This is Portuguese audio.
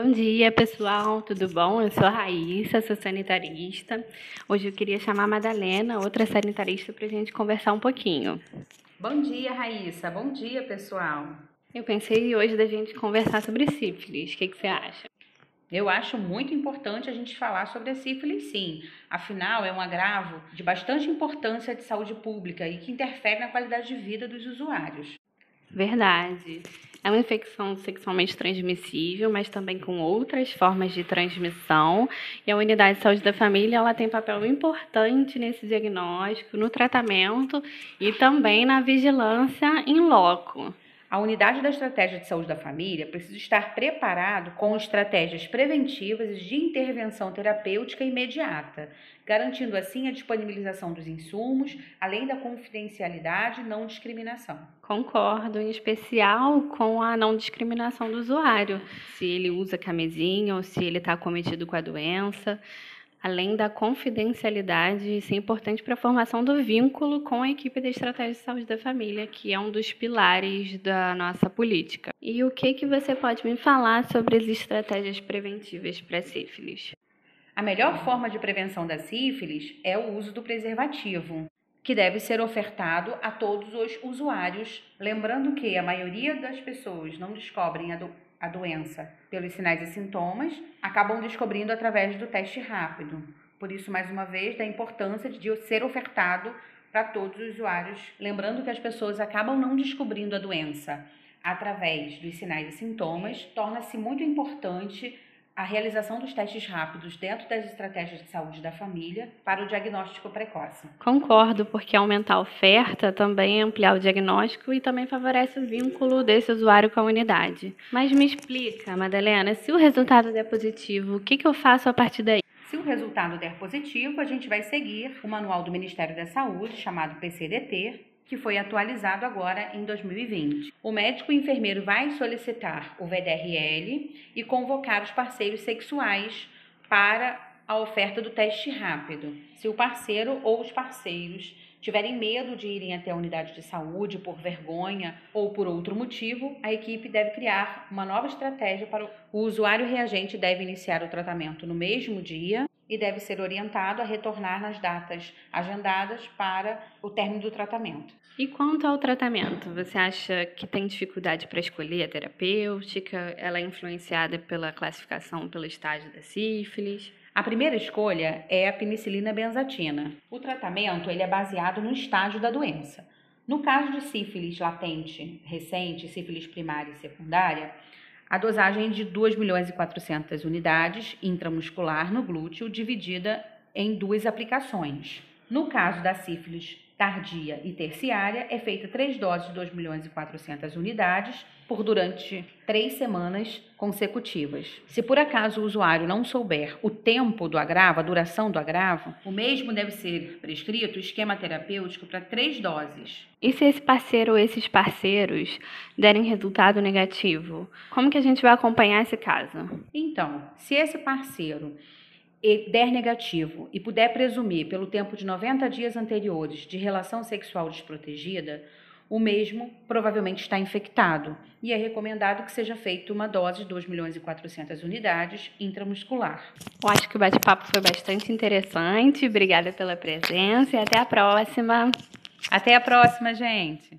Bom dia, pessoal, tudo bom? Eu sou a Raíssa, sou sanitarista. Hoje eu queria chamar a Madalena, outra sanitarista, para a gente conversar um pouquinho. Bom dia, Raíssa. Bom dia, pessoal. Eu pensei hoje da gente conversar sobre sífilis. O que, que você acha? Eu acho muito importante a gente falar sobre a sífilis, sim. Afinal, é um agravo de bastante importância de saúde pública e que interfere na qualidade de vida dos usuários. Verdade. É uma infecção sexualmente transmissível, mas também com outras formas de transmissão. E a unidade de saúde da família ela tem papel importante nesse diagnóstico, no tratamento e também na vigilância em loco. A unidade da estratégia de saúde da família precisa estar preparado com estratégias preventivas e de intervenção terapêutica imediata, garantindo assim a disponibilização dos insumos, além da confidencialidade e não discriminação. Concordo, em especial com a não discriminação do usuário, se ele usa camisinha ou se ele está cometido com a doença além da confidencialidade, isso é importante para a formação do vínculo com a equipe da Estratégia de Saúde da Família, que é um dos pilares da nossa política. E o que, que você pode me falar sobre as estratégias preventivas para sífilis? A melhor forma de prevenção da sífilis é o uso do preservativo, que deve ser ofertado a todos os usuários, lembrando que a maioria das pessoas não descobrem a do a doença pelos sinais e sintomas, acabam descobrindo através do teste rápido. Por isso, mais uma vez, da importância de ser ofertado para todos os usuários, lembrando que as pessoas acabam não descobrindo a doença através dos sinais e sintomas, torna-se muito importante a realização dos testes rápidos dentro das estratégias de saúde da família para o diagnóstico precoce. Concordo, porque aumentar a oferta também ampliar o diagnóstico e também favorece o vínculo desse usuário com a unidade. Mas me explica, Madalena, se o resultado der positivo, o que, que eu faço a partir daí? Se o resultado der positivo, a gente vai seguir o manual do Ministério da Saúde, chamado PCDT, que foi atualizado agora em 2020. O médico e enfermeiro vai solicitar o VDRL e convocar os parceiros sexuais para a oferta do teste rápido. Se o parceiro ou os parceiros tiverem medo de irem até a unidade de saúde por vergonha ou por outro motivo, a equipe deve criar uma nova estratégia para o usuário reagente deve iniciar o tratamento no mesmo dia e deve ser orientado a retornar nas datas agendadas para o término do tratamento. E quanto ao tratamento, você acha que tem dificuldade para escolher a terapêutica? Ela é influenciada pela classificação pelo estágio da sífilis? A primeira escolha é a penicilina benzatina. O tratamento ele é baseado no estágio da doença. No caso de sífilis latente recente, sífilis primária e secundária, a dosagem é de 2 milhões e 400 unidades intramuscular no glúteo, dividida em duas aplicações. No caso da sífilis tardia e terciária, é feita três doses de 2 milhões e 400 unidades por durante três semanas consecutivas. Se por acaso o usuário não souber o tempo do agravo, a duração do agravo, o mesmo deve ser prescrito esquema terapêutico para três doses. E se esse parceiro ou esses parceiros derem resultado negativo, como que a gente vai acompanhar esse caso? Então, se esse parceiro der negativo e puder presumir pelo tempo de 90 dias anteriores de relação sexual desprotegida, o mesmo provavelmente está infectado e é recomendado que seja feita uma dose de 2 milhões e 400 unidades intramuscular. Eu acho que o bate-papo foi bastante interessante. Obrigada pela presença e até a próxima. Até a próxima, gente.